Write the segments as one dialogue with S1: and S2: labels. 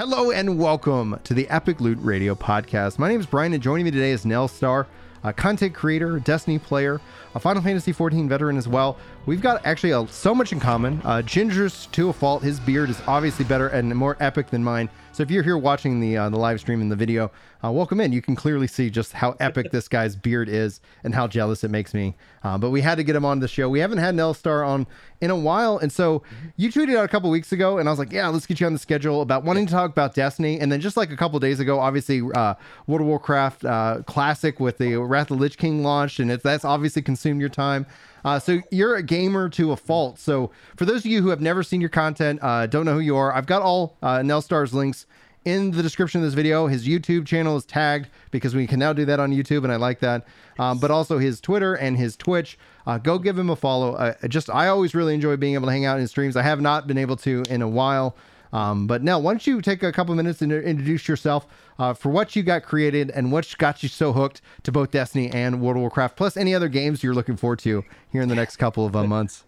S1: Hello and welcome to the Epic Loot Radio podcast. My name is Brian, and joining me today is Nell Star, a content creator, Destiny player, a Final Fantasy XIV veteran as well. We've got actually a, so much in common. Uh, Ginger's to a fault. His beard is obviously better and more epic than mine. So if you're here watching the uh, the live stream and the video, uh, welcome in. You can clearly see just how epic this guy's beard is and how jealous it makes me. Uh, but we had to get him on the show. We haven't had Nell Star on in a while, and so you tweeted out a couple weeks ago, and I was like, yeah, let's get you on the schedule about wanting to talk about Destiny. And then just like a couple days ago, obviously uh, World of Warcraft uh, Classic with the Wrath of Lich King launched, and that's obviously consumed your time. Uh, so you're a gamer to a fault. So for those of you who have never seen your content, uh, don't know who you are, I've got all uh, Nell Star's links in the description of this video. His YouTube channel is tagged because we can now do that on YouTube, and I like that. Um, but also his Twitter and his Twitch. Uh, go give him a follow. Uh, just I always really enjoy being able to hang out in streams. I have not been able to in a while. Um, but now, why don't you take a couple minutes and introduce yourself uh, for what you got created and what got you so hooked to both Destiny and World of Warcraft, plus any other games you're looking forward to here in the next couple of uh, months?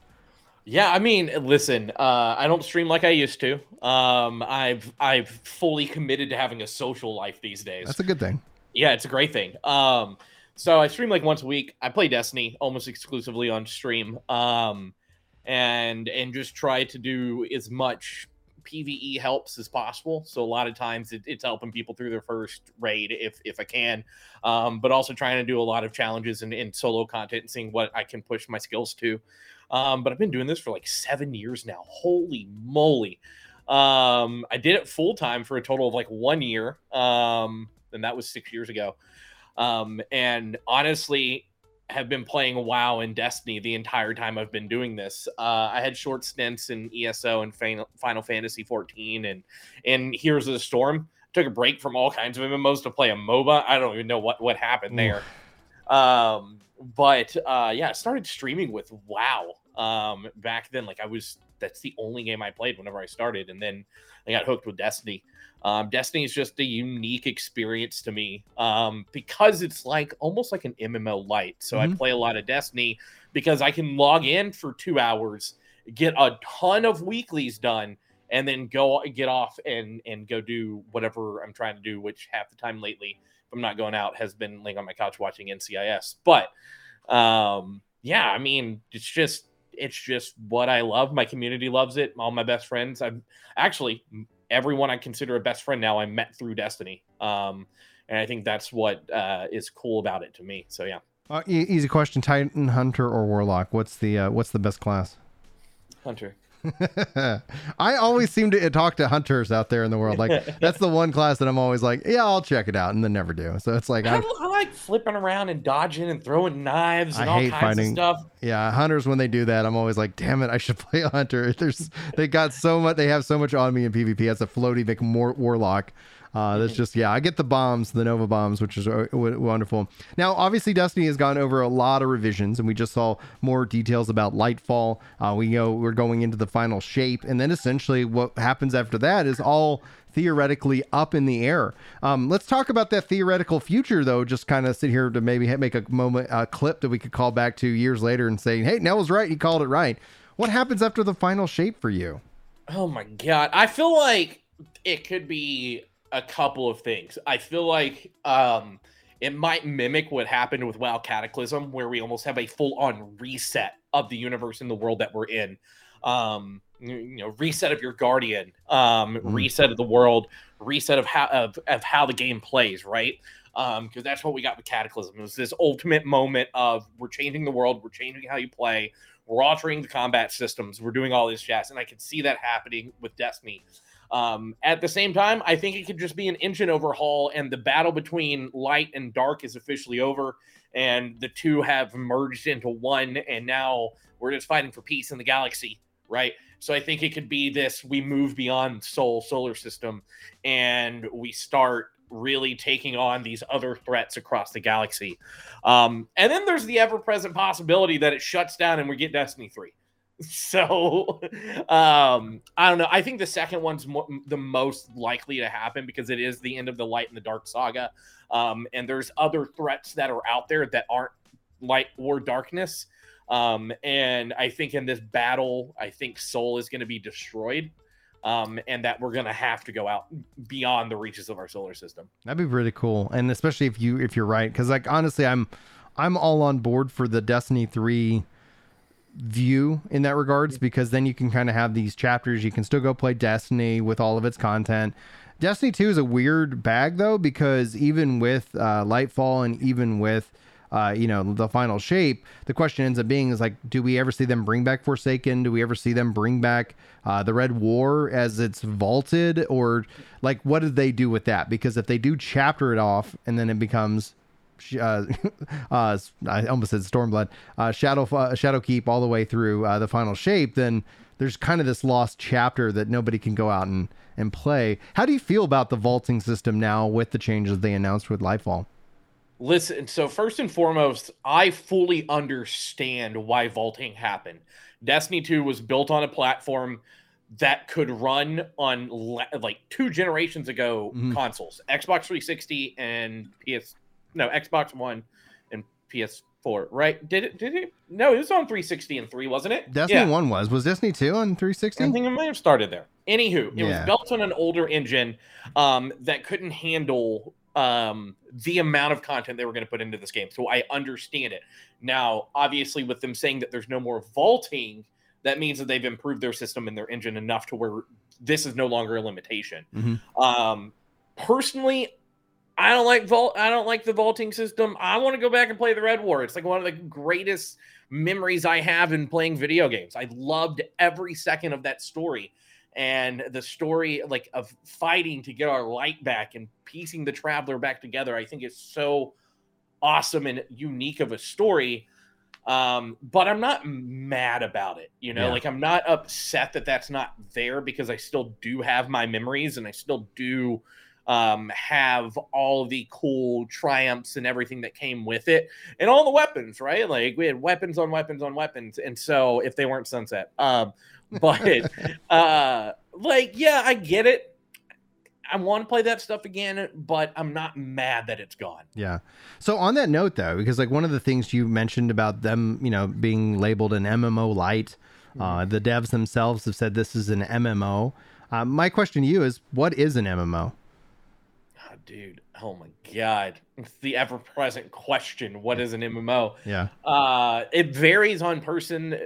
S2: Yeah, I mean, listen, uh, I don't stream like I used to. Um, I've I've fully committed to having a social life these days.
S1: That's a good thing.
S2: Yeah, it's a great thing. Um, so I stream like once a week. I play Destiny almost exclusively on stream. Um, and and just try to do as much PVE helps as possible. So a lot of times it, it's helping people through their first raid if if I can, um, but also trying to do a lot of challenges and, solo content and seeing what I can push my skills to. Um, but I've been doing this for like seven years now. Holy moly! Um, I did it full time for a total of like one year, um, and that was six years ago. Um, and honestly, have been playing WoW and Destiny the entire time I've been doing this. Uh, I had short stints in ESO and Final Fantasy 14 and and Heroes of the Storm. Took a break from all kinds of MMOs to play a MOBA. I don't even know what what happened there. Um, but uh, yeah, I started streaming with WoW um, back then. Like I was, that's the only game I played whenever I started, and then I got hooked with Destiny. Um, Destiny is just a unique experience to me um, because it's like almost like an MMO light. So mm-hmm. I play a lot of Destiny because I can log in for two hours, get a ton of weeklies done, and then go get off and and go do whatever I'm trying to do. Which half the time lately, if I'm not going out, has been laying on my couch watching NCIS. But um, yeah, I mean, it's just it's just what I love. My community loves it. All my best friends. I'm actually everyone I consider a best friend now I met through Destiny. Um, and I think that's what uh, is cool about it to me. So yeah.
S1: Uh, easy question: Titan, Hunter, or Warlock? What's the uh, what's the best class?
S2: Hunter.
S1: I always seem to talk to hunters out there in the world. Like that's the one class that I'm always like, yeah, I'll check it out, and then never do. So it's like
S2: I, I like flipping around and dodging and throwing knives and I all kinds finding, of stuff.
S1: Yeah, hunters when they do that, I'm always like, damn it, I should play a hunter. There's they got so much, they have so much on me in PvP as a floaty Vic Warlock. Uh, that's just yeah. I get the bombs, the Nova bombs, which is uh, wonderful. Now, obviously, Destiny has gone over a lot of revisions, and we just saw more details about Lightfall. Uh, we know we're going into the final shape, and then essentially what happens after that is all theoretically up in the air. Um, let's talk about that theoretical future, though. Just kind of sit here to maybe make a moment, a clip that we could call back to years later and say, "Hey, Nell was right. He called it right." What happens after the final shape for you?
S2: Oh my god, I feel like it could be a couple of things. I feel like um, it might mimic what happened with WoW Cataclysm, where we almost have a full on reset of the universe and the world that we're in. Um, you know, reset of your guardian, um, mm. reset of the world, reset of how of, of how the game plays, right? Um, because that's what we got with Cataclysm. It was this ultimate moment of we're changing the world, we're changing how you play, we're altering the combat systems, we're doing all this jazz, and I can see that happening with Destiny. Um, at the same time, I think it could just be an engine overhaul, and the battle between light and dark is officially over, and the two have merged into one, and now we're just fighting for peace in the galaxy, right? So I think it could be this: we move beyond Sol solar system, and we start really taking on these other threats across the galaxy. Um, and then there's the ever-present possibility that it shuts down and we get Destiny three. So, um, I don't know. I think the second one's mo- the most likely to happen because it is the end of the light and the dark saga. Um, and there's other threats that are out there that aren't light or darkness. Um, and I think in this battle, I think Sol is going to be destroyed. um, and that we're gonna have to go out beyond the reaches of our solar system.
S1: That'd be really cool, and especially if you if you're right, because like honestly, I'm I'm all on board for the Destiny three view in that regards because then you can kind of have these chapters. You can still go play Destiny with all of its content. Destiny 2 is a weird bag though because even with uh, Lightfall and even with uh, you know the final shape, the question ends up being is like, do we ever see them bring back Forsaken? Do we ever see them bring back uh, the Red War as it's vaulted, or like what did they do with that? Because if they do chapter it off and then it becomes uh, uh, I almost said Stormblood, uh, Shadow uh, Shadowkeep all the way through uh, the final shape, then there's kind of this lost chapter that nobody can go out and and play. How do you feel about the vaulting system now with the changes they announced with Lightfall?
S2: Listen, so first and foremost, I fully understand why vaulting happened. Destiny 2 was built on a platform that could run on like two generations ago
S1: Mhm.
S2: consoles, Xbox 360 and PS no, Xbox 1 and PS4, right? Did it did it? No, it was on 360 and 3, wasn't it?
S1: Destiny
S2: Yeah.
S1: 1 was. Was Destiny 2 on 360?
S2: I think it might have started there. Anywho, it
S1: Yeah.
S2: was built on an older engine um, that couldn't handle um, the amount of content they were going to put into this game. So I understand it. Now, obviously, with them saying that there's no more vaulting, that means that they've improved their system and their engine enough to where this is no longer a limitation.
S1: Mhm.
S2: Um, personally, I don't like vault. I don't like the vaulting system. I want to go back and play the Red War. It's like one of the greatest memories I have in playing video games. I loved every second of that story, and the story like of fighting to get our light back and piecing the Traveler back together. I think is so awesome and unique of a story. Um, but I'm not mad about it. You know,
S1: Yeah.
S2: like I'm not upset that that's not there because I still do have my memories and I still do um have all the cool triumphs and everything that came with it and all the weapons right like we had weapons on weapons on weapons and so if they weren't sunset um but uh like yeah i get it i want to play that stuff again but i'm not mad that it's gone
S1: Yeah. So on that note, though, because like one of the things you mentioned about them, you know, being labeled an MMO light, uh, the devs themselves have said this is an MMO. Uh, my question to you is, what is an MMO?
S2: Dude oh my god it's the ever-present question what is an mmo
S1: Yeah.
S2: Uh, it varies on person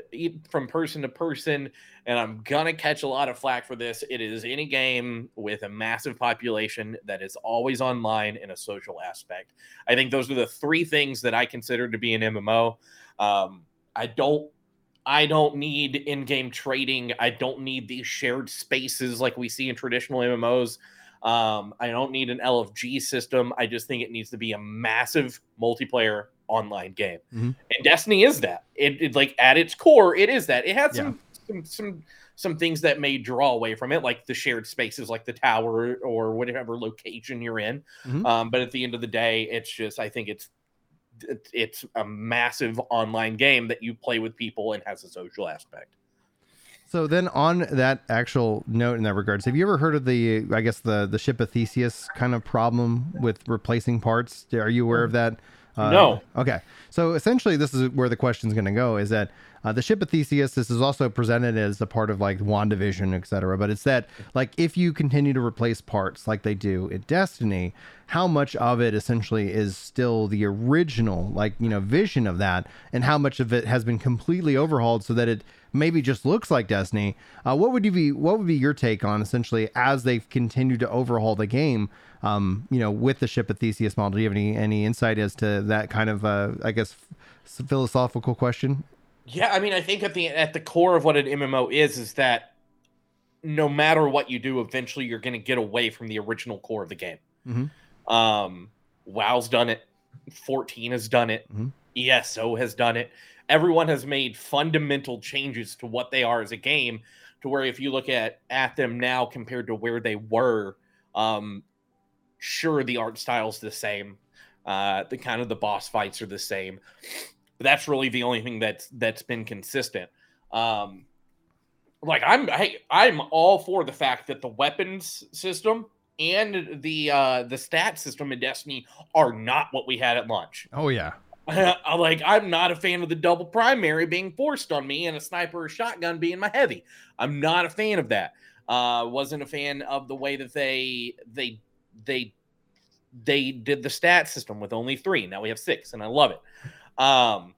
S2: from person to person, and I'm gonna catch a lot of flack for this. It is any game with a massive population that is always online in a social aspect. I think those are the three things that I consider to be an MMO. Um, I don't. I don't need in-game trading. I don't need these shared spaces like we see in traditional MMOs. Um, I don't need an LFG system. I just think it needs to be a massive multiplayer online game.
S1: Mhm.
S2: And Destiny is that. It, it like at its core, it is that. It has
S1: Yeah.
S2: some some some some things that may draw away from it, like the shared spaces, like the tower or whatever location you're in.
S1: Mhm.
S2: Um, but at the end of the day, it's just I think it's it's a massive online game that you play with people and has a social aspect.
S1: So then, on that actual note in that regards, have you ever heard of the, I guess the the ship of Theseus kind of problem with replacing parts? Are you aware of that? Uh,
S2: No.
S1: Okay. So essentially, this is where the question's going to go: is that uh, the ship of Theseus? This is also presented as a part of like Wandavision, et cetera. But it's that like if you continue to replace parts like they do in Destiny, how much of it essentially is still the original like you know vision of that, and how much of it has been completely overhauled so that it maybe just looks like Destiny. Uh, what would you be? What would be your take on essentially as they've continued to overhaul the game? Um, you know, with the ship of Theseus model, do you have any any insight as to that kind of, uh, I guess, f- philosophical question?
S2: Yeah, I mean, I think at the at the core of what an MMO is is that no matter what you do, eventually you're going to get away from the original core of the game.
S1: Mhm.
S2: Um, WoW's done it. 14 has done it.
S1: Mhm.
S2: ESO has done it. Everyone has made fundamental changes to what they are as a game. To where if you look at at them now compared to where they were, um, sure the art style's the same. Uh, the kind of the boss fights are the same. But that's really the only thing that's that's been consistent. Um, like I'm I, I'm all for the fact that the weapons system and the uh the stat system in Destiny are not what we had at launch.
S1: Oh yeah,
S2: like I'm not a fan of the double primary being forced on me and a sniper or shotgun being my heavy. I'm not a fan of that. Uh, wasn't a fan of the way that they they they they did the stat system with only three. Now we have six, and I love it. Um,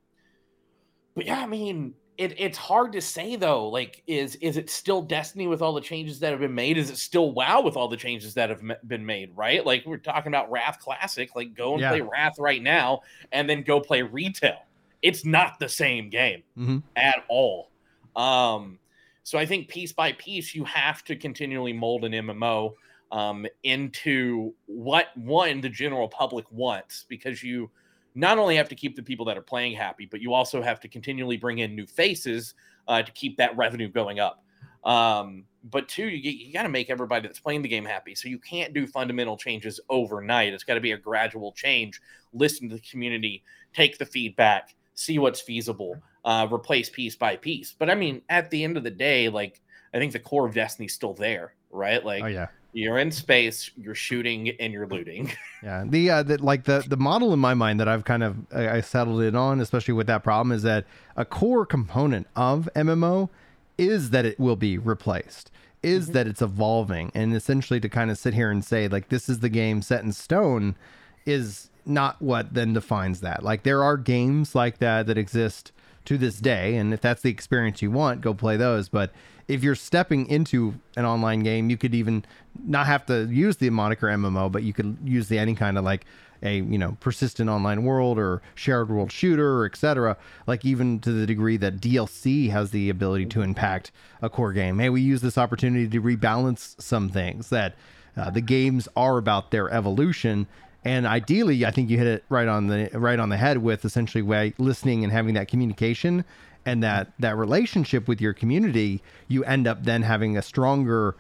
S2: but yeah, I mean, it, it's hard to say though. Like, is is it still Destiny with all the changes that have been made? Is it still WoW with all the changes that have been made? Right? Like we're talking about Wrath Classic. Like, go and yeah. play Wrath right now, and then go play retail. It's not the same game mm-hmm. at all. Um, so I think piece by piece, you have to continually mold an MMO um, into what one the general public wants because you not only have to keep the people that are playing happy, but you also have to continually bring in new faces uh, to keep that revenue going up. Um, but two, you, you got to make everybody that's playing the game happy. So you can't do fundamental changes overnight. It's got to be a gradual change. Listen to the community, take the feedback, see what's feasible, uh, replace piece by piece. But I mean, at the end of the day, like I think the core of Destiny's still there, right? Like,
S1: oh yeah,
S2: you're in space, you're shooting, and you're looting.
S1: yeah, the uh, the, like the the model in my mind that I've kind of I settled in on, especially with that problem, is that a core component of MMO is that it will be replaced, is mm-hmm. that it's evolving, and essentially to kind of sit here and say like this is the game set in stone, is not what then defines that. Like there are games like that that exist to this day, and if that's the experience you want, go play those, but if you're stepping into an online game, you could even not have to use the moniker MMO, but you could use the any kind of like a you know persistent online world or shared world shooter, etc. Like even to the degree that DLC has the ability to impact a core game. May we use this opportunity to rebalance some things that uh, the games are about their evolution and ideally i think you hit it right on the right on the head with essentially way listening and having that communication and that that relationship with your community, you end up then having a stronger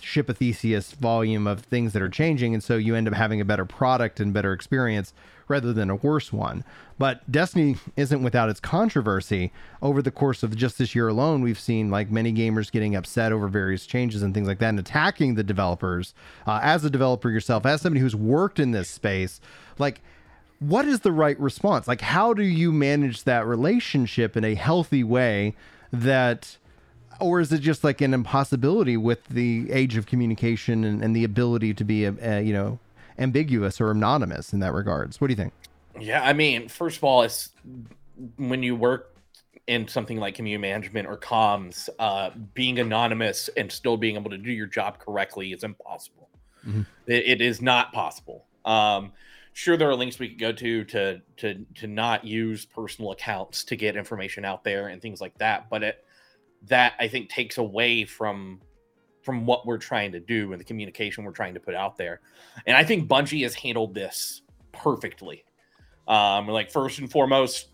S1: ship of Theseus volume of things that are changing, and so you end up having a better product and better experience rather than a worse one. But Destiny isn't without its controversy. Over the course of just this year alone, we've seen like many gamers getting upset over various changes and things like that, and attacking the developers. Uh, as a developer yourself, as somebody who's worked in this space, like what is the right response? Like, how do you manage that relationship in a healthy way that, or is it just like an impossibility with the age of communication and, and the ability to be, a, a, you know, ambiguous or anonymous in that regards? What do you think?
S2: Yeah, I mean, first of all, it's when you work in something like community management or comms, uh, being anonymous and still being able to do your job correctly is impossible. Mm-hmm. It, it is not possible. Um, sure there are links we could go to to to to not use personal accounts to get information out there and things like that but it that i think takes away from from what we're trying to do and the communication we're trying to put out there. And i think bungie has handled this perfectly. Um like first and foremost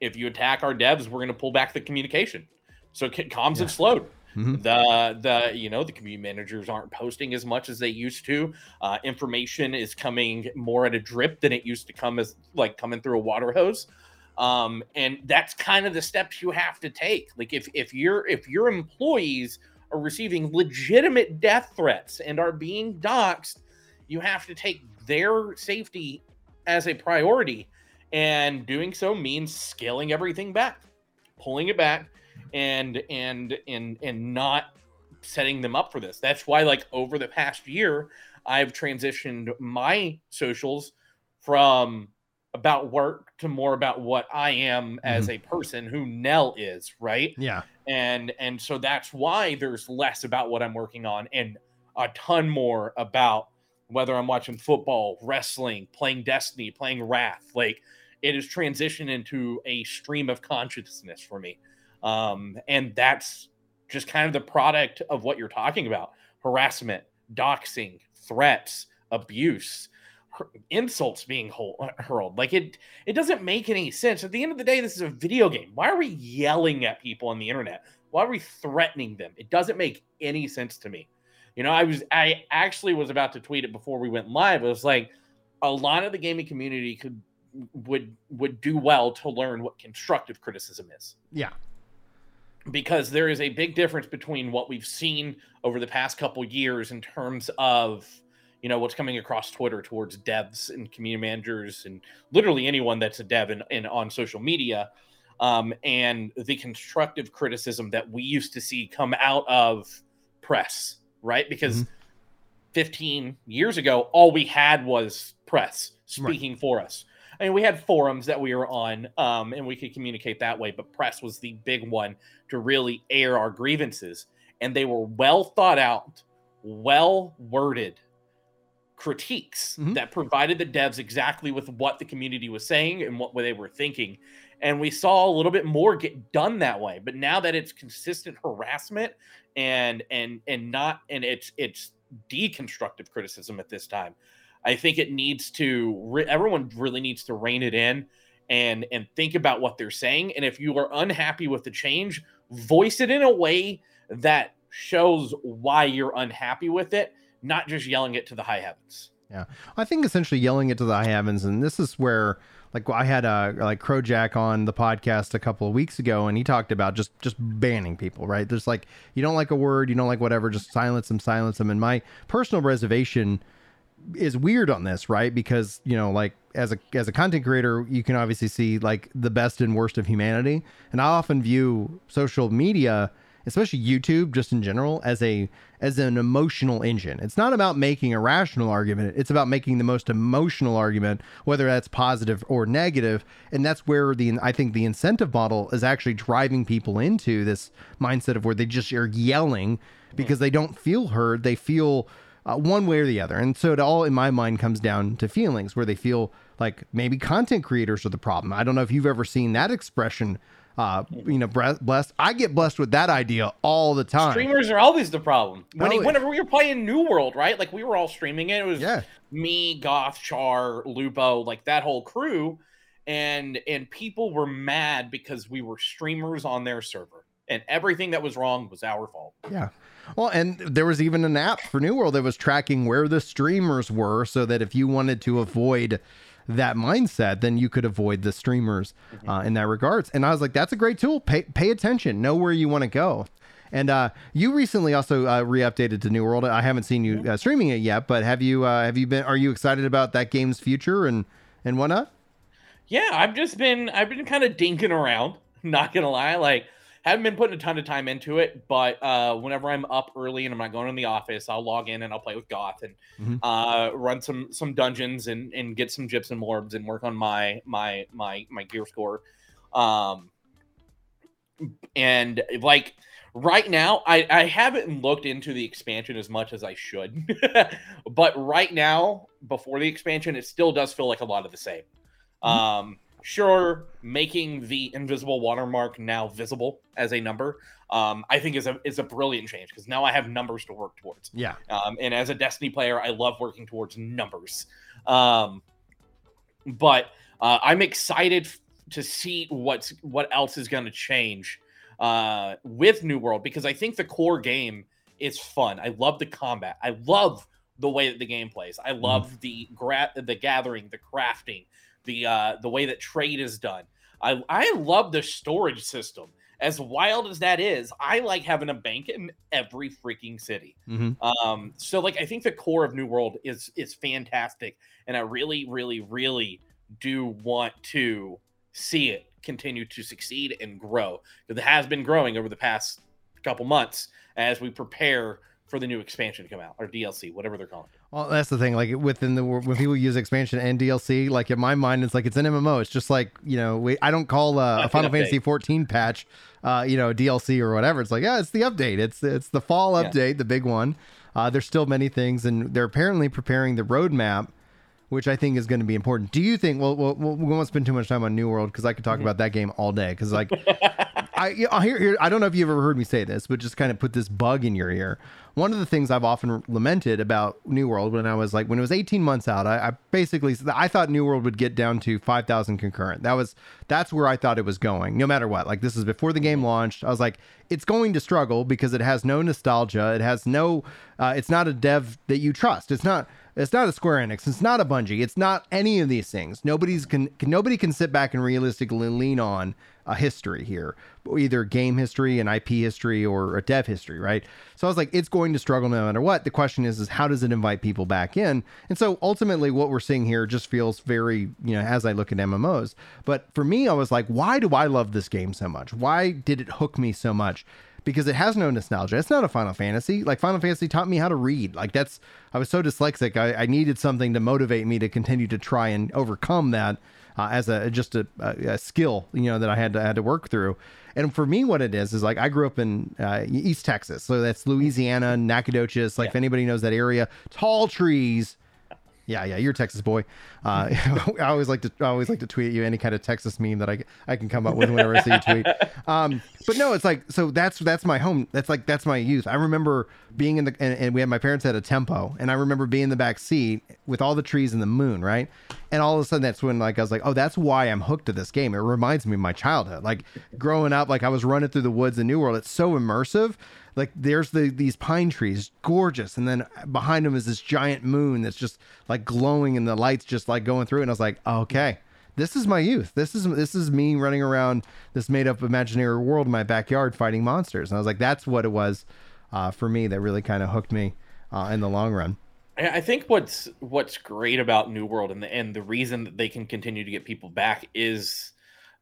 S2: if you attack our devs we're going to pull back the communication. So comms yeah. have slowed Mm-hmm. The the you know the community managers aren't posting as much as they used to. Uh, information is coming more at a drip than it used to come as like coming through a water hose. Um, and that's kind of the steps you have to take. Like if if your if your employees are receiving legitimate death threats and are being doxxed, you have to take their safety as a priority. And doing so means scaling everything back, pulling it back, and and and and not setting them up for this. That's why like over the past year I've transitioned my socials from about work to more about what I am as mm-hmm. a person who Nell is, right?
S1: Yeah.
S2: And and so that's why there's less about what I'm working on and a ton more about whether I'm watching football, wrestling, playing Destiny, playing Wrath. Like it has transitioned into a stream of consciousness for me. Um, and that's just kind of the product of what you're talking about harassment, doxing, threats, abuse, insults being hurled. Like it, it doesn't make any sense. At the end of the day, this is a video game. Why are we yelling at people on the internet? Why are we threatening them? It doesn't make any sense to me. You know, I was, I actually was about to tweet it before we went live. It was like a lot of the gaming community could would would do well to learn what constructive criticism is.
S1: Yeah
S2: because there is a big difference between what we've seen over the past couple years in terms of you know what's coming across twitter towards devs and community managers and literally anyone that's a dev in, in on social media um, and the constructive criticism that we used to see come out of press, right? Because mm-hmm. 15 years ago, all we had was press speaking right. for us. I mean, we had forums that we were on, um, and we could communicate that way, but press was the big one to really air our grievances. And they were well thought out, well worded critiques mm-hmm. that provided the devs exactly with what the community was saying and what they were thinking. And we saw a little bit more get done that way. But now that it's consistent harassment and and and not and it's it's deconstructive criticism at this time. I think it needs to re- everyone really needs to rein it in and and think about what they're saying and if you are unhappy with the change, voice it in a way that shows why you're unhappy with it, not just yelling it to the high heavens.
S1: Yeah. I think essentially yelling it to the high heavens and this is where like I had a like Crojack on the podcast a couple of weeks ago, and he talked about just just banning people. Right? There's like you don't like a word, you don't like whatever, just silence them, silence them. And my personal reservation is weird on this, right? Because you know, like as a as a content creator, you can obviously see like the best and worst of humanity, and I often view social media especially YouTube just in general as a as an emotional engine. It's not about making a rational argument. It's about making the most emotional argument, whether that's positive or negative. And that's where the I think the incentive model is actually driving people into this mindset of where they just are yelling because mm. they don't feel heard. They feel uh, one way or the other. And so it all in my mind comes down to feelings where they feel like maybe content creators are the problem. I don't know if you've ever seen that expression uh, you know, blessed. I get blessed with that idea all the time.
S2: Streamers are always the problem. When oh, whenever we were playing New World, right? Like we were all streaming it. It was yeah. me, Goth, Char, Lupo, like that whole crew, and and people were mad because we were streamers on their server, and everything that was wrong was our fault.
S1: Yeah. Well, and there was even an app for New World that was tracking where the streamers were, so that if you wanted to avoid that mindset, then you could avoid the streamers mm-hmm. uh, in that regards. And I was like, that's a great tool. Pay pay attention, know where you want to go. And uh, you recently also uh, re-updated to New World. I haven't seen you uh, streaming it yet, but have you uh, have you been? Are you excited about that game's future and and whatnot?
S2: Yeah, I've just been I've been kind of dinking around. Not gonna lie, like haven't been putting a ton of time into it, but uh, whenever I'm up early and I'm not going in the office, I'll log in and I'll play with Goth and mm-hmm. uh, run some some dungeons and, and get some gypsum orbs and work on my my my my gear score. Um, and like right now, I I haven't looked into the expansion as much as I should, but right now, before the expansion, it still does feel like a lot of the same. Mm-hmm. Um Sure, making the invisible watermark now visible as a number, um, I think is a is a brilliant change because now I have numbers to work towards.
S1: Yeah.
S2: Um, and as a Destiny player, I love working towards numbers. Um, but uh, I'm excited f- to see what's what else is going to change uh, with New World because I think the core game is fun. I love the combat. I love the way that the game plays. I mm-hmm. love mm. the gra- the gathering, the crafting, the uh, the way that trade is done. I I love the storage system. As wild as that is, I like having a bank in every freaking city. Mm-hmm. Um, so like I think the core of New World is is fantastic, and I really, really, really do want to see it continue to succeed and grow because it has been growing over the past couple months as we prepare for the new expansion to come out or DLC, whatever they're calling it.
S1: Well, that's the thing. Like within the when people use expansion and DLC, like in my mind, it's like it's an MMO. It's just like you know, we, I don't call uh, a Final Fantasy 14 patch, uh, you know, DLC or whatever. It's like yeah, it's the update. It's it's the fall update, yeah. the big one. Uh, there's still many things, and they're apparently preparing the roadmap, which I think is going to be important. Do you think? Well, well, we won't spend too much time on New World because I could talk mm-hmm. about that game all day. Because like, I hear, hear I don't know if you've ever heard me say this, but just kind of put this bug in your ear one of the things I've often lamented about New World when I was like when it was 18 months out, I, I basically I thought New World would get down to 5,000 concurrent. That was that's where I thought it was going, no matter what. Like this is before the game launched. I was like, it's going to struggle because it has no nostalgia. It has no. Uh, it's not a dev that you trust. It's not. It's not a Square Enix. It's not a Bungie. It's not any of these things. Nobody's can, can nobody can sit back and realistically lean on a history here, either game history, an IP history, or a dev history, right? So I was like, it's going to struggle no matter what. The question is, is how does it invite people back in? And so ultimately, what we're seeing here just feels very, you know, as I look at MMOs. But for me, I was like, why do I love this game so much? Why did it hook me so much? because it has no nostalgia. It's not a Final Fantasy. Like Final Fantasy taught me how to read. Like that's I was so dyslexic. I, I needed something to motivate me to continue to try and overcome that uh, as a just a, a, skill, you know, that I had to had to work through. And for me, what it is is like I grew up in uh, East Texas, so that's Louisiana, Nacogdoches. Like yeah. if anybody knows that area, tall trees yeah, yeah, you're a Texas boy. Uh, I always like to I always like to tweet you any kind of Texas meme that I, I can come up with whenever I see you tweet. Um, but no, it's like so that's that's my home. That's like that's my youth. I remember being in the and, and, we had my parents had a tempo, and I remember being in the back seat with all the trees and the moon, right? And all of a sudden, that's when like I was like, oh, that's why I'm hooked to this game. It reminds me of my childhood, like growing up, like I was running through the woods in New World. It's so immersive like there's the these pine trees gorgeous. And then behind them is this giant moon that's just like glowing and the lights just like going through and i was like okay this is my youth. This is this is me running around this made up imaginary world in my backyard fighting monsters. And i was like that's what it was uh, for me that really kind of hooked me uh, in the long run.
S2: I think what's what's great about New World and the and the reason that they can continue to get people back is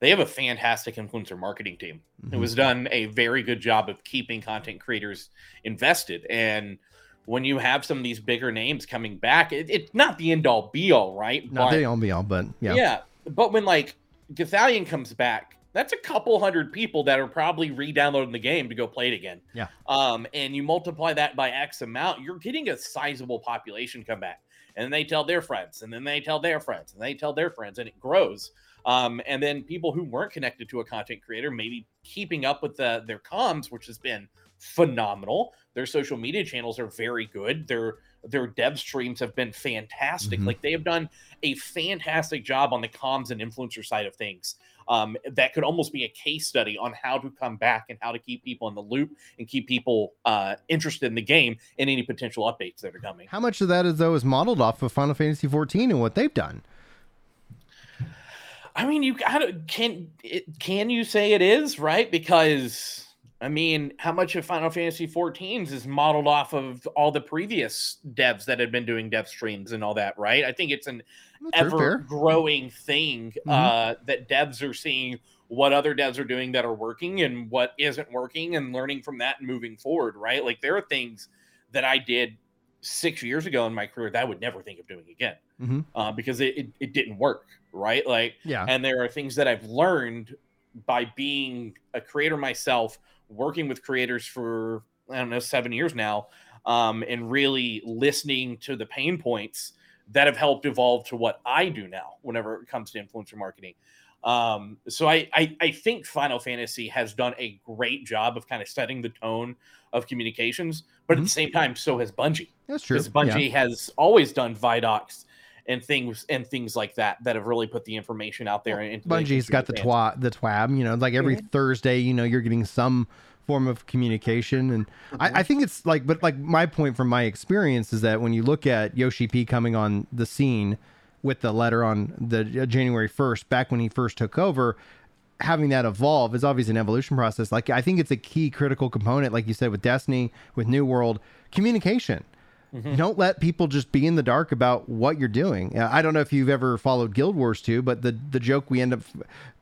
S2: they have a fantastic influencer marketing team. Mm-hmm. It was done a very good job of keeping content creators invested. And when you have some of these bigger names coming back, it, it's not the end all be all, right?
S1: Not but, the all be all, but yeah.
S2: Yeah. But when like Gothalion comes back, that's a couple hundred people that are probably re-downloading the game to go play it again.
S1: Yeah.
S2: Um, and you multiply that by X amount, you're getting a sizable population come back. And then they tell their friends, and then they tell their friends, and they tell their friends, and it grows. Um, and then people who weren't connected to a content creator, maybe keeping up with the, their comms, which has been phenomenal. Their social media channels are very good. Their their dev streams have been fantastic. Mm-hmm. Like they have done a fantastic job on the comms and influencer side of things. Um, that could almost be a case study on how to come back and how to keep people in the loop and keep people uh, interested in the game and any potential updates that are coming.
S1: How much of that is though is modeled off of Final Fantasy 14 and what they've done?
S2: I mean, you can it, can you say it is right? Because I mean, how much of Final Fantasy 14s is modeled off of all the previous devs that had been doing dev streams and all that, right? I think it's an ever growing thing mm-hmm. uh, that devs are seeing what other devs are doing that are working and what isn't working and learning from that and moving forward, right? Like there are things that I did six years ago in my career that I would never think of doing again mm-hmm. uh, because it, it, it, didn't work, right? Like,
S1: yeah.
S2: And there are things that I've learned by being a creator myself, working with creators for I don't know seven years now, um, and really listening to the pain points that have helped evolve to what I do now. Whenever it comes to influencer marketing. Um, so I, I, I think Final Fantasy has done a great job of kind of setting the tone of communications, but mm-hmm. at the same time, so has Bungie.
S1: That's true.
S2: Because Bungie yeah. has always done Vidocs and things and things like that that have really put the information out there.
S1: Well, Bungie's got the twat the twab. You know, like every mm-hmm. Thursday, you know, you're getting some form of communication and mm-hmm. I, I, think it's like but like my point from my experience is that when you look at yoshi p coming on the scene with the letter on the uh, January 1st, back when he first took over, having that evolve is obviously an evolution process. Like I think it's a key critical component, like you said, with Destiny, with New World, communication. Mm-hmm. Don't let people just be in the dark about what you're doing. I don't know if you've ever followed Guild Wars 2, but the the joke we end up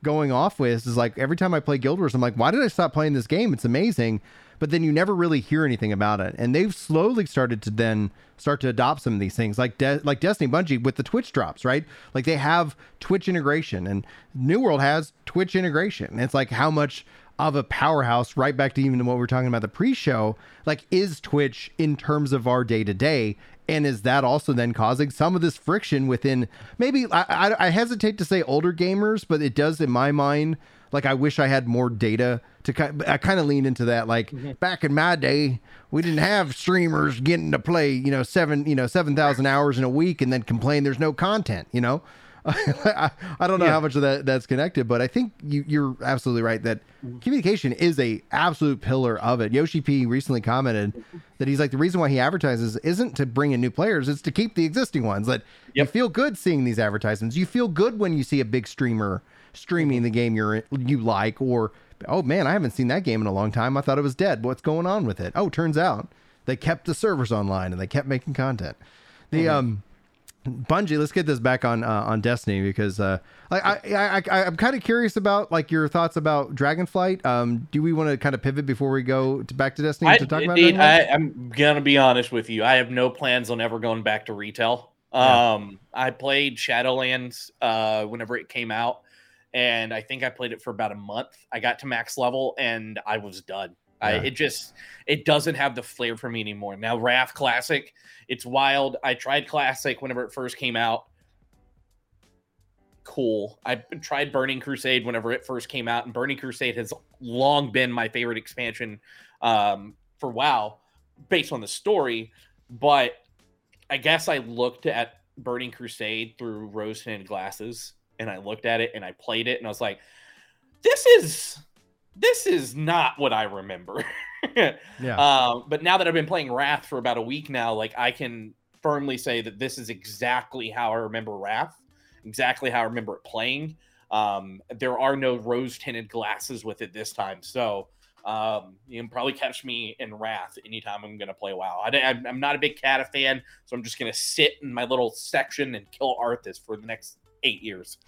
S1: going off with is like every time I play Guild Wars, I'm like, why did I stop playing this game? It's amazing but then you never really hear anything about it. And they've slowly started to then start to adopt some of these things, like De- like Destiny Bungie with the Twitch drops, right? Like they have Twitch integration, and New World has Twitch integration. It's like how much of a powerhouse, right back to even what we are talking about the pre-show, like is Twitch in terms of our day to day, and is that also then causing some of this friction within maybe I, I, I hesitate to say older gamers, but it does in my mind like I wish I had more data to kind. I kind of lean into that. Like mm-hmm. back in my day, we didn't have streamers getting to play, you know, seven, you know, seven thousand hours in a week and then complain there's no content. You know, I, I, don't know yeah. how much of that that's connected, but I think you, are absolutely right that mm-hmm. communication is a absolute pillar of it. Yoshi P recently commented that he's like the reason why he advertises isn't to bring in new players; it's to keep the existing ones. That yep. you feel good seeing these advertisements. You feel good when you see a big streamer streaming the game you're you like, or oh man, I haven't seen that game in a long time. I thought it was dead. What's going on with it? Oh, turns out they kept the servers online and they kept making content. The mm-hmm. um Bungie, let's get this back on uh, on Destiny because uh, I, I, I, I'm kind of curious about like your thoughts about Dragonflight. Um, do we want to kind of pivot before we go to, back to Destiny
S2: I,
S1: to talk about Dragonflight?
S2: I, I'm gonna be honest with you. I have no plans on ever going back to retail.
S1: Yeah.
S2: Um, I played Shadowlands uh, whenever it came out, and I think I played it for about a month. I got to max level, and I was done. I, it just it doesn't have the flair for me anymore. Now Wrath Classic, it's wild. I tried Classic whenever it first came out. Cool. I tried Burning Crusade whenever it first came out, and Burning Crusade has long been my favorite expansion um, for WoW, based on the story. But I guess I looked at Burning Crusade through rose tinted glasses, and I looked at it and I played it, and I was like, "This is this is not what I remember."
S1: yeah,
S2: Um, but now that I've been playing Wrath for about a week now, like I can firmly say that this is exactly how I remember Wrath, exactly how I remember it playing. Um, there are no rose tinted glasses with it this time, so um, you can probably catch me in Wrath anytime I'm going to play WoW. I, am I'm not a big Cata fan, so I'm just going to sit in my little section and kill Arthas for the next eight years.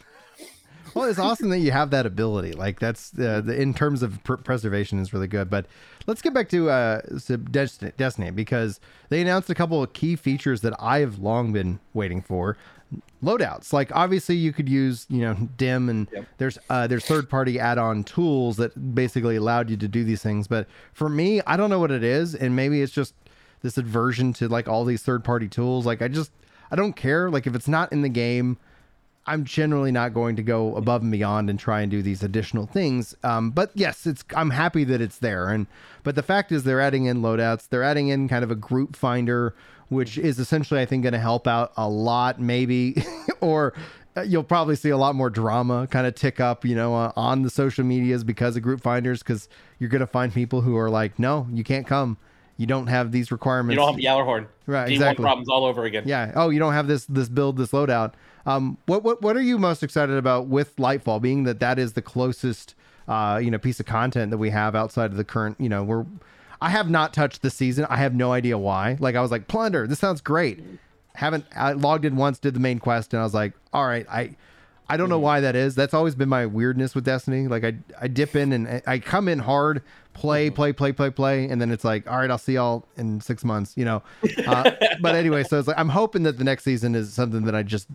S1: Well, it's awesome that you have that ability. Like that's uh, the, in terms of pr- preservation is really good. But let's get back to uh, to Destiny, Destiny because they announced a couple of key features that I've long been waiting for. Loadouts, like obviously you could use you know DIM and
S2: Yep.
S1: there's uh, there's third party add on tools that basically allowed you to do these things. But for me, I don't know what it is, and maybe it's just this aversion to like all these third party tools. Like I just I don't care. Like if it's not in the game. I'm generally not going to go above and beyond and try and do these additional things. Um, but yes, it's I'm happy that it's there. And but the fact is they're adding in loadouts. They're adding in kind of a group finder, which is essentially I think going to help out a lot, maybe, or uh, you'll probably see a lot more drama kind of tick up, you know, uh, on the social medias because of group finders. Because you're going to find people who are like, no, you can't come. You don't have these requirements.
S2: You don't have the Gjallarhorn.
S1: right,
S2: D1
S1: exactly.
S2: problems all over again.
S1: Yeah. Oh, you don't have this this build this loadout. Um, what what what are you most excited about with Lightfall? Being that that is the closest uh you know piece of content that we have outside of the current you know we're. I have not touched the season. I have no idea why. Like I was like plunder. This sounds great. Haven't I logged in once, did the main quest, and I was like, all right, I. I don't know why that is. That's always been my weirdness with Destiny. Like I, I dip in and I come in hard, play, play, play, play, play, and then it's like, all right, I'll see y'all in six months. You know, uh, but anyway, so it's like I'm hoping that the next season is something that I just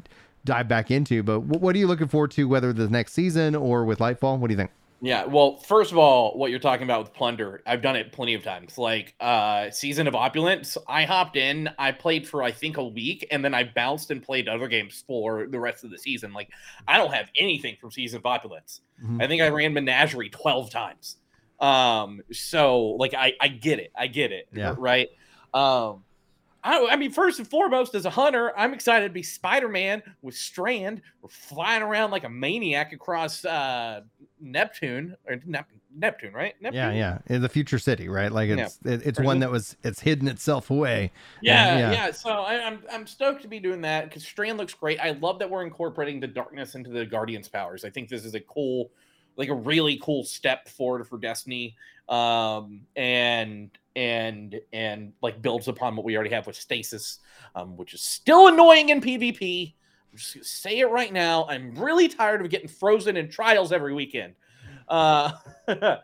S1: dive back into. But what, are you looking forward to, whether the next season or with Lightfall? What do you think?
S2: Yeah, well, first of all, what you're talking about with plunder, I've done it plenty of times. Like uh season of opulence, I hopped in, I played for I think a week, and then I bounced and played other games for the rest of the season. Like I don't have anything from season of opulence.
S1: Mhm.
S2: I think I ran Menagerie 12 times. Um, so like I I get it, I get it.
S1: Yeah.
S2: Right. Um I, I mean, first and foremost, as a hunter, I'm excited to be Spider-Man with Strand. We're flying around like a maniac across uh, Neptune or Nep- Neptune, right? Neptune?
S1: Yeah, yeah, in the future city, right? Like
S2: Yeah.
S1: it's it, it's one that was it's hidden itself away.
S2: Yeah,
S1: Yeah.
S2: yeah. So I, I'm I'm stoked to be doing that because Strand looks great. I love that we're incorporating the darkness into the Guardians' powers. I think this is a cool, like a really cool step forward for Destiny, um, and and and like builds upon what we already have with Stasis, um, which is still annoying in PvP. I'm just gonna say it right now. I'm really tired of getting frozen in trials every weekend. Uh,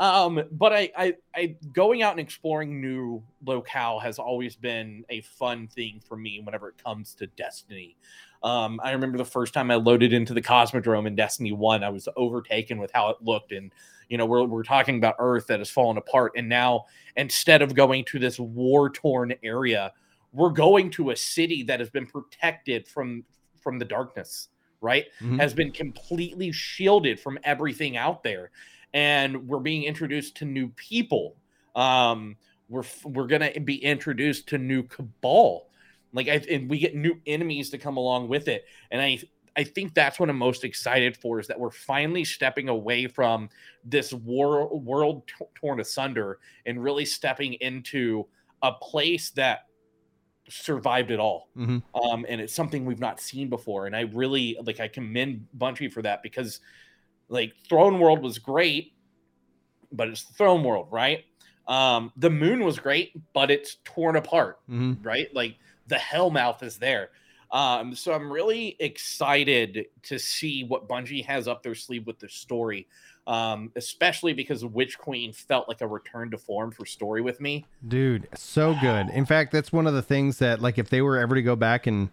S2: um, but I, I, I, going out and exploring new locale has always been a fun thing for me whenever it comes to Destiny. Um, I remember the first time I loaded into the Cosmodrome in Destiny 1, I was overtaken with how it looked. And, you know, we're, we're talking about Earth that has fallen apart. And now, instead of going to this war torn area, we're going to a city that has been protected from from the darkness right?
S1: Mhm.
S2: has been completely shielded from everything out there. And we're being introduced to new people. Um we're we're gonna be introduced to new cabal. Like I, and we get new enemies to come along with it. And i i think that's what i'm most excited for is that we're finally stepping away from this war world t- torn asunder and really stepping into a place that survived it all
S1: Mhm.
S2: um, and it's something we've not seen before. And I really like I commend Bungie for that because like Throne World was great, but it's Throne World, right? Um, the Moon was great, but it's torn apart,
S1: Mhm.
S2: right? Like the Hellmouth is there. Um, so I'm really excited to see what Bungie has up their sleeve with the story, um, especially because Witch Queen felt like a return to form for story with me.
S1: Dude, so good. In fact, that's one of the things that, like, if they were ever to go back and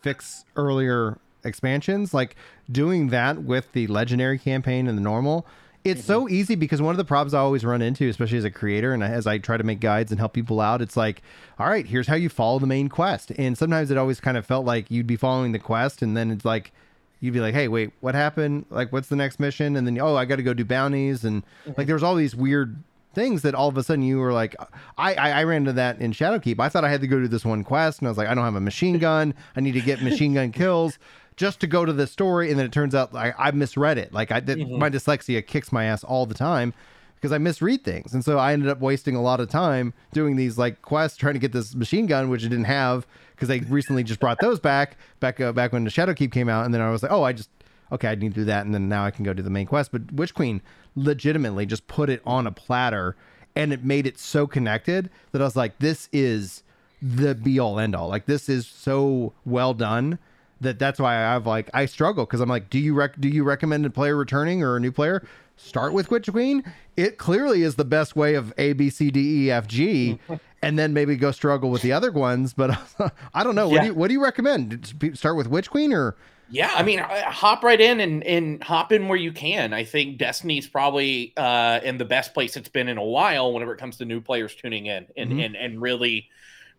S1: fix earlier expansions, like doing that with the legendary campaign and the normal, it's mm-hmm. so easy because one of the problems I always run into, especially as a creator and as I try to make guides and help people out, it's like, all right, here's how you follow the main quest. And sometimes it always kind of felt like you'd be following the quest and then it's like, you'd be like, hey, wait, what happened? Like, what's the next mission? And then, oh, I got to go do bounties. And mm-hmm. like, there was all these weird things that all of a sudden you were like, I, I, I ran into that in Shadowkeep. I thought I had to go do this one quest. And I was like, I don't have a machine gun. I need to get machine gun kills just to go to the story, and then it turns out I, I misread it. Like I did,
S2: Mhm.
S1: my dyslexia kicks my ass all the time because I misread things, and so I ended up wasting a lot of time doing these like quests trying to get this machine gun, which I didn't have because they recently just brought those back back uh, back when the Shadowkeep came out, and then I was like, oh, I just okay, I need to do that, and then now I can go do the main quest. But Witch Queen legitimately just put it on a platter, and it made it so connected that I was like, this is the be all end all. Like this is so well done that that's why I've like I struggle because I'm like, do you rec- do you recommend a player returning or a new player? Start with Witch Queen. It clearly is the best way of A B C D E F G, and then maybe go struggle with the other ones. But I don't know. What do you what do you recommend? Start with Witch Queen or
S2: Yeah, I mean, uh, hop right in and, and hop in where you can. I think Destiny's probably uh, in the best place it's been in a while whenever it comes to new players tuning in and
S1: Mhm.
S2: and, and really,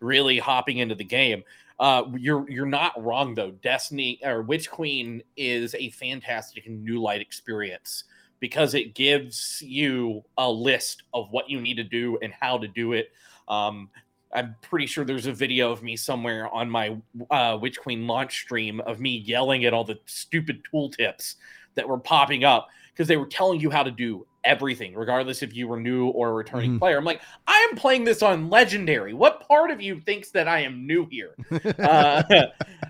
S2: really hopping into the game. Uh, you're you're not wrong though. Destiny or Witch Queen is a fantastic new light experience because it gives you a list of what you need to do and how to do it. Um, I'm pretty sure there's a video of me somewhere on my uh, Witch Queen launch stream of me yelling at all the stupid tooltips that were popping up because they were telling you how to do everything, regardless if you were new or a returning
S1: Mhm.
S2: player. I'm like, I am playing this on Legendary. What part of you thinks that I am new here? uh,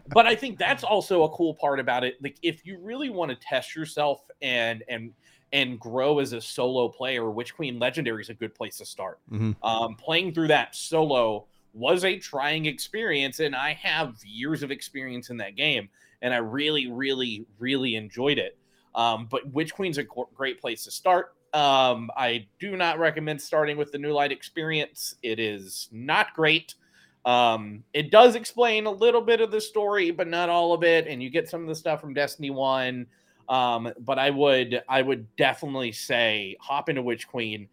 S2: but I think that's also a cool part about it. Like, if you really want to test yourself and and and grow as a solo player, Witch Queen Legendary is a good place to start
S1: Mhm.
S2: um, playing through that solo was a trying experience and i have years of experience in that game and i really really really enjoyed it um, but witch queen's a great place to start um, i do not recommend starting with the new light experience it is not great um, it does explain a little bit of the story but not all of it and you get some of the stuff from destiny 1 um, but i would i would definitely say hop into witch queen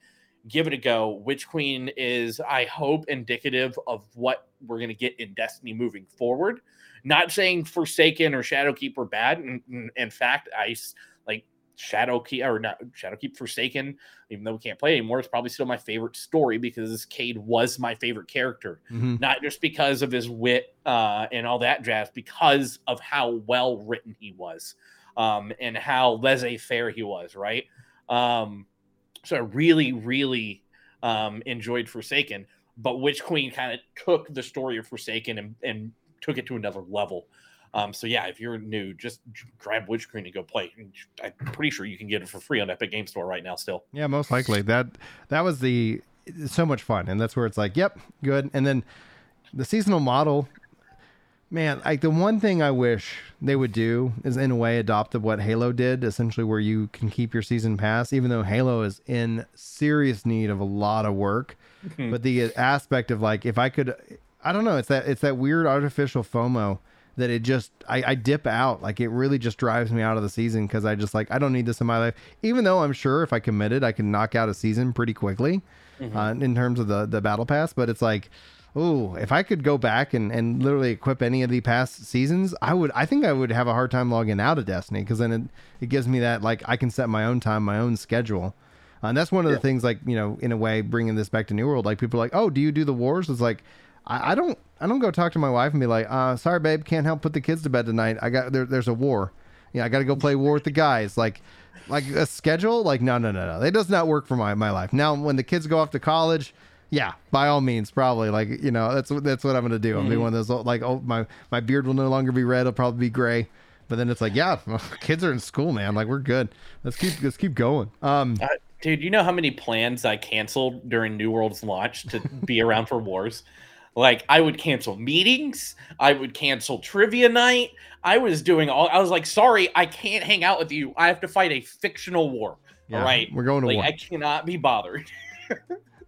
S2: give it a go. Witch Queen is, I hope, indicative of what we're going to get in Destiny moving forward. Not saying Forsaken or Shadowkeep are bad. In, in, fact, I Shadowkeep or not Shadowkeep Forsaken, even though we can't play anymore. It's probably still my favorite story because Cayde was my favorite character
S1: Mhm.
S2: not just because of his wit uh, and all that jazz, because of how well written he was um, and how laissez faire he was, right? Um, so I really, really um, enjoyed Forsaken, but Witch Queen kind of took the story of Forsaken and, and took it to another level. Um, so yeah, if you're new, just grab Witch Queen and go play. I'm pretty sure you can get it for free on Epic Game Store right now. Still,
S1: Yeah, most likely. That that was the so much fun, and that's where it's like, yep, good. And then the seasonal model, man, like the one thing I wish they would do is in a way adopt what Halo did, essentially where you can keep your season pass, even though Halo is in serious need of a lot of work.
S2: Hmm.
S1: But the aspect of like, if I could, I don't know, it's that it's that weird artificial FOMO that it just I, I dip out. Like it really just drives me out of the season because I just like I don't need this in my life. Even though I'm sure if I committed I can knock out a season pretty quickly uh, in terms of the the battle pass. But it's like oh if I could go back and and literally equip any of the past seasons I would I think I would have a hard time logging out of Destiny because then it, it gives me that like I can set my own time my own schedule. Uh, and that's one of the things like you know in a way bringing this back to New World like people are like oh do you do the wars? It's like I, I don't I don't go talk to my wife and be like, uh, sorry babe, can't help put the kids to bed tonight. I got there, there's a war. Yeah, I got to go play war with the guys. Like, like a schedule. Like, no, no, no, no. It does not work for my my life. Now, when the kids go off to college, yeah, by all means, probably like you know that's what that's what I'm gonna do. I'm gonna be one of those old, like oh my my beard will no longer be red. It'll probably be gray. But then it's like, yeah, kids are in school, man. Like we're good. Let's keep let's keep going. Um,
S2: Uh, dude, you know how many plans I canceled during New World's launch to be around for wars? Like I would cancel meetings, I would cancel trivia night. I was doing all I was like, sorry, I can't hang out with you. I have to fight a fictional war.
S1: Yeah,
S2: all right.
S1: We're going to
S2: Like
S1: war.
S2: I cannot be bothered.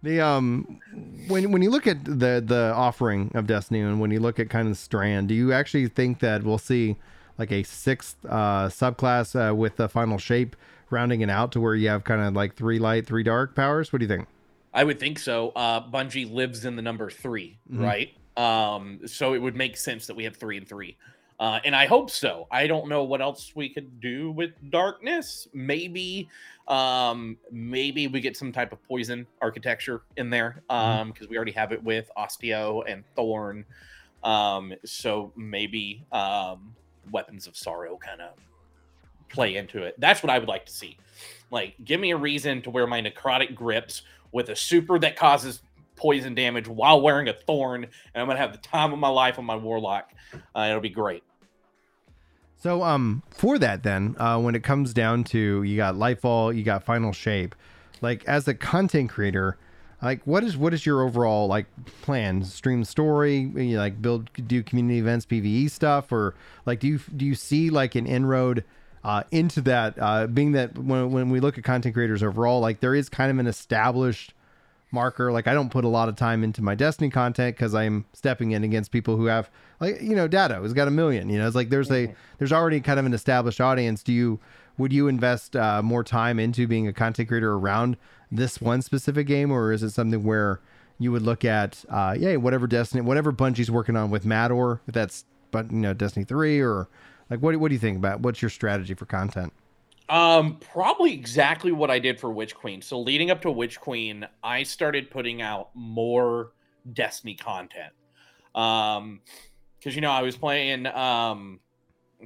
S1: The um, when when you look at the the offering of Destiny and when you look at kind of Strand, do you actually think that we'll see like a sixth uh, subclass uh, with the final shape rounding it out to where you have kind of like three light, three dark powers? What do you think?
S2: I would think so. Uh Bungie lives in the number 3
S1: Mhm.
S2: right? Um so it would make sense that we have 3 and 3. Uh and I hope so. I don't know what else we could do with darkness. Maybe um maybe we get some type of poison architecture in there um because we already have it with osteo and thorn um so maybe um weapons of sorrow kind of play into it that's what i would like to see like give me a reason to wear my necrotic grips with a super that causes poison damage while wearing a thorn and i'm gonna have the time of my life on my warlock uh, it'll be great
S1: So um for that then, uh when it comes down to you got Lightfall, you got Final Shape, like as a content creator, like what is what is your overall like plan? Stream story, you like build do community events, PvE stuff, or like do you do you see like an inroad uh, into that? Uh, being that when when we look at content creators overall, like there is kind of an established marker. Like I don't put a lot of time into my Destiny content because I'm stepping in against people who have like you know Datto has got a million. You know, it's like there's a there's already kind of an established audience. Do you would you invest uh, more time into being a content creator around this one specific game, or is it something where you would look at uh, yeah whatever Destiny whatever Bungie's working on with Mador, if that's but you know Destiny three or like what what do you think about what's your strategy for content?
S2: Um, probably exactly what I did for Witch Queen. So leading up to Witch Queen, I started putting out more Destiny content. Um, because you know I was playing um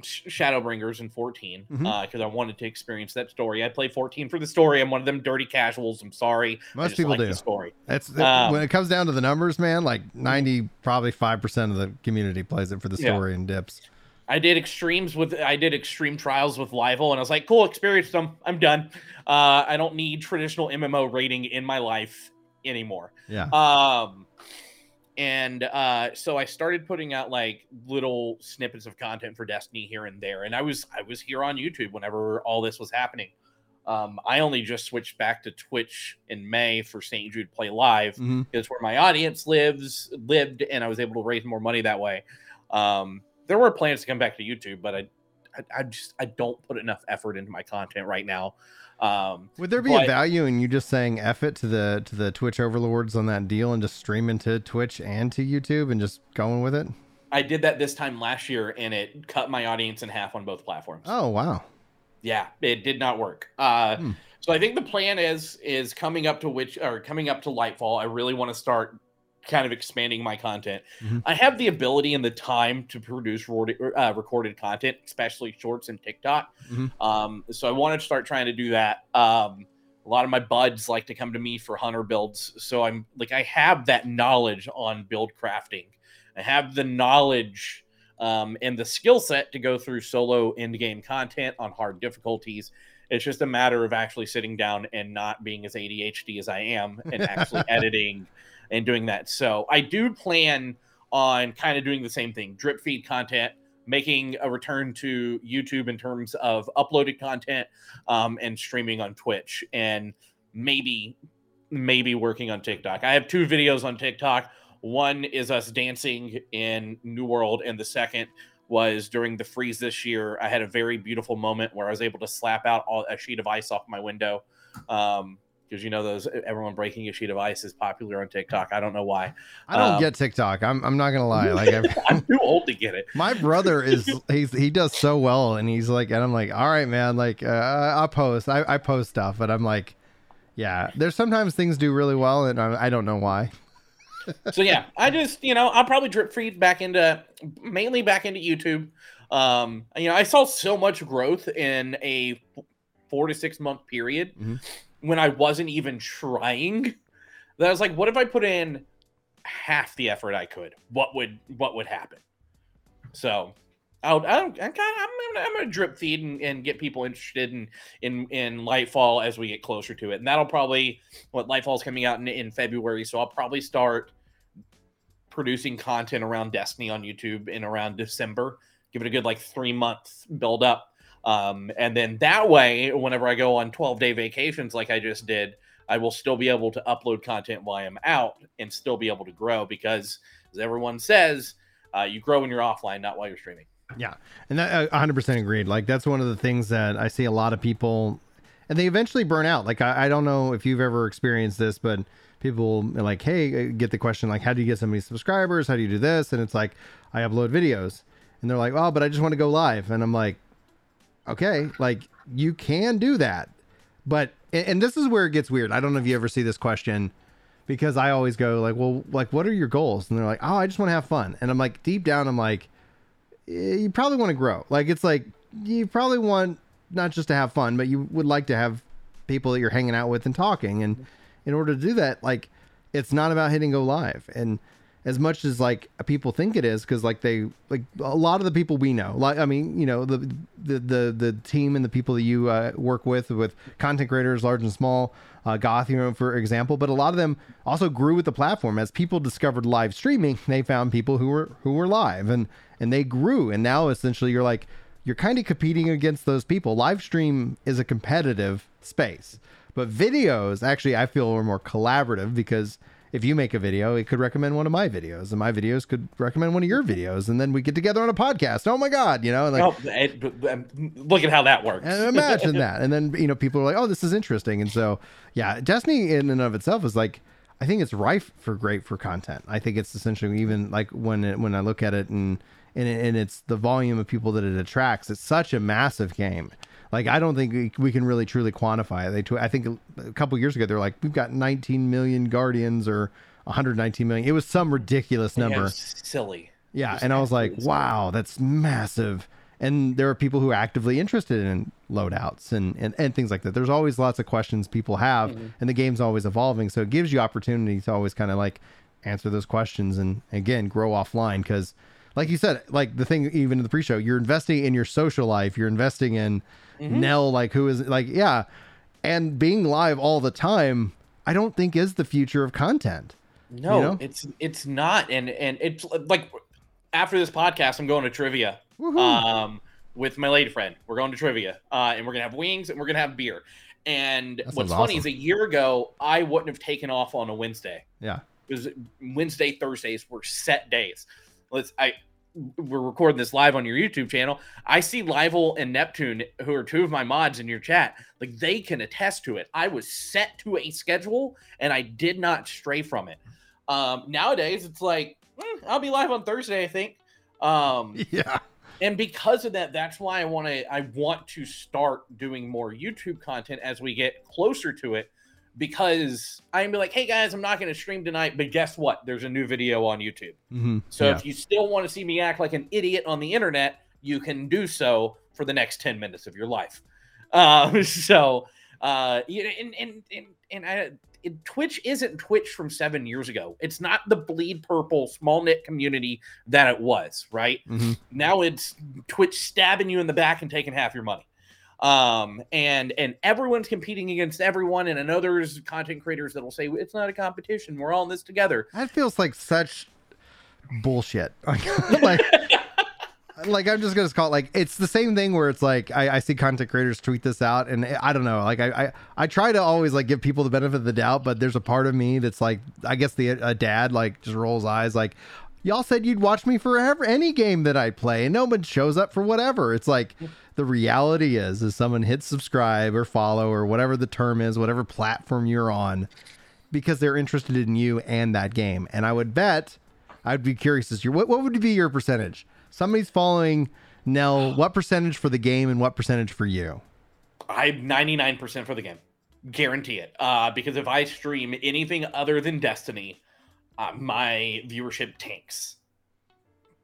S2: Shadowbringers in 14
S1: Mhm.
S2: uh because I wanted to experience that story. I play 14 for the story. I'm one of them dirty casuals. I'm sorry.
S1: Most people
S2: like
S1: do.
S2: the story.
S1: That's
S2: Um,
S1: when it comes down to the numbers, man. Like ninety, probably five percent of the community plays it for the
S2: Yeah.
S1: story and dips.
S2: I did extremes with I did extreme trials with Lival, and I was like, cool, experienced them. I'm done. Uh, I don't need traditional MMO rating in my life anymore.
S1: Yeah.
S2: Um, and uh, so I started putting out like little snippets of content for Destiny here and there, and I was I was here on YouTube whenever all this was happening. Um, I only just switched back to Twitch in May for St. Jude Play Live
S1: Mhm.
S2: is where my audience lives lived and i was able to raise more money that way um there were plans to come back to youtube but i i, I just i don't put enough effort into my content right now um
S1: Would there be a value in you just saying F it to the to the Twitch overlords on that deal and just streaming to Twitch and to YouTube and just going with it?
S2: i did that this time last year and it cut my audience in half on both platforms
S1: Oh wow.
S2: yeah it did not work uh
S1: Hmm.
S2: so i think the plan is is coming up to which or coming up to lightfall i really want to start kind of expanding my content
S1: Mhm.
S2: i have the ability and the time to produce uh, recorded content especially shorts and tiktok
S1: Mhm.
S2: um so i want to start trying to do that um a lot of my buds like to come to me for hunter builds so i'm like i have that knowledge on build crafting i have the knowledge um, and the skill set to go through solo end game content on hard difficulties. It's just a matter of actually sitting down and not being as ADHD as I am and actually editing and doing that. So I do plan on kind of doing the same thing drip feed content, making a return to YouTube in terms of uploaded content um, and streaming on Twitch and maybe maybe working on TikTok. I have two videos on TikTok. One is us dancing in New World, and the second was during the freeze this year. I had a very beautiful moment where I was able to slap out all, a sheet of ice off my window. Um, because you know those everyone breaking a sheet of ice is popular on TikTok. I don't know why.
S1: I don't
S2: Um,
S1: get TikTok. I'm I'm not gonna lie. Like
S2: I'm too old to get it.
S1: my brother is he's he does so well and he's like and I'm like all right man like uh, I post I, I post stuff but I'm like yeah there's sometimes things do really well and I, I don't know why.
S2: so yeah, I just you know I'll probably drip feed back into mainly back into YouTube. Um, you know I saw so much growth in a four to six month period
S1: Mhm.
S2: When I wasn't even trying. That I was like, what if I put in half the effort I could? What would what would happen? So. I'll, I'm kind of, I'm gonna, I'm gonna drip feed and, and get people interested in, in in Lightfall as we get closer to it, and that'll probably what Lightfall's coming out in, in February, so I'll probably start producing content around Destiny on YouTube in around December. Give it a good like three months build up. Um, and then that way, whenever I go on 12 day vacations like I just did, I will still be able to upload content while I'm out and still be able to grow because, as everyone says, uh, you grow when you're offline, not while you're streaming.
S1: Yeah, and that, uh, 100% agreed. Like that's one of the things that I see a lot of people, and they eventually burn out. Like I, I don't know if you've ever experienced this, but people like, hey, uh, get the question like, how do you get so many subscribers? How do you do this? And it's like, I upload videos, and they're like, oh, but I just want to go live, and I'm like, okay, like you can do that, but and this is where it gets weird. I don't know if you ever see this question because I always go like, well, like what are your goals? And they're like, oh, I just want to have fun, and I'm like, deep down, I'm like eh, you probably want to grow. Like it's like you probably want not just to have fun, but you would like to have people that you're hanging out with and talking. And in order to do that, like it's not about hitting go live. And as much as like people think it is, because like they like a lot of the people we know, like I mean, you know, the the the, the team and the people that you uh, work with, with content creators, large and small, uh, Goth, you know, for example, but a lot of them also grew with the platform as people discovered live streaming. They found people who were who were live and and they grew. And now essentially you're like, you're kind of competing against those people. Live stream is a competitive space, but videos actually I feel are more collaborative because if you make a video, it could recommend one of my videos, and my videos could recommend one of your videos, and then we get together on a podcast. Oh my god, you know, like oh, it,
S2: um, look at how that works.
S1: imagine that, and then you know people are like, oh, this is interesting, and so yeah, Destiny in and of itself is like, I think it's rife for great for content. I think it's essentially even like when it, when I look at it and and, and it's the volume of people that it attracts. It's such a massive game. Like I don't think we can really truly quantify it. They, I think a couple years ago they're like, we've got 19 million guardians or 119 million. It was some ridiculous number. Yeah,
S2: silly.
S1: Yeah, and I was like, wow, that's massive. And there are people who are actively interested in loadouts and, and, and things like that. There's always lots of questions people have, mm-hmm. and the game's always evolving. So it gives you opportunity to always kind of like answer those questions and again grow offline because like you said, like the thing even in the pre-show, you're investing in your social life. You're investing in mm-hmm. Nell, like who is like yeah, and being live all the time. I don't think is the future of content.
S2: No, you know? it's it's not, and and it's like after this podcast, I'm going to trivia. Um, with my lady friend, we're going to trivia, uh, and we're gonna have wings and we're gonna have beer. And what's funny is a year ago, I wouldn't have taken off on a Wednesday.
S1: Yeah,
S2: because Wednesday, Thursdays were set days let's I we're recording this live on your YouTube channel. I see Livel and Neptune, who are two of my mods in your chat, like they can attest to it. I was set to a schedule and I did not stray from it. Um, nowadays, it's like eh, I'll be live on Thursday, I think. Um,
S1: yeah.
S2: And because of that, that's why I want to I want to start doing more YouTube content as we get closer to it because I'm be like, hey guys, I'm not going to stream tonight, but guess what? There's a new video on YouTube.
S1: Mm-hmm.
S2: So
S1: yeah.
S2: if you still want to see me act like an idiot on the internet, you can do so for the next 10 minutes of your life. Um, so, uh, and, and, and, and I, it, Twitch isn't Twitch from seven years ago. It's not the bleed purple small knit community that it was, right?
S1: Mm-hmm.
S2: Now it's Twitch stabbing you in the back and taking half your money um and and everyone's competing against everyone and i know there's content creators that'll say it's not a competition. We're all in this together.
S1: That feels like such bullshit. Like like i'm just gonna call it like it's the same thing where it's like I, I see content creators tweet this out and i don't know. Like I, I i try to always like give people the benefit of the doubt but there's a part of me that's like i guess the a dad like just rolls eyes like y'all said you'd watch me forever any game that i play and no one shows up for whatever. It's like the reality is is someone hits subscribe or follow or whatever the term is whatever platform you're on because they're interested in you and that game. And i would bet i'd be curious as to what, what would be your percentage? Somebody's following nell what percentage for the game and what percentage for you?
S2: I'm 99% for the game. Guarantee it. Uh, because if i stream anything other than destiny uh, my viewership tanks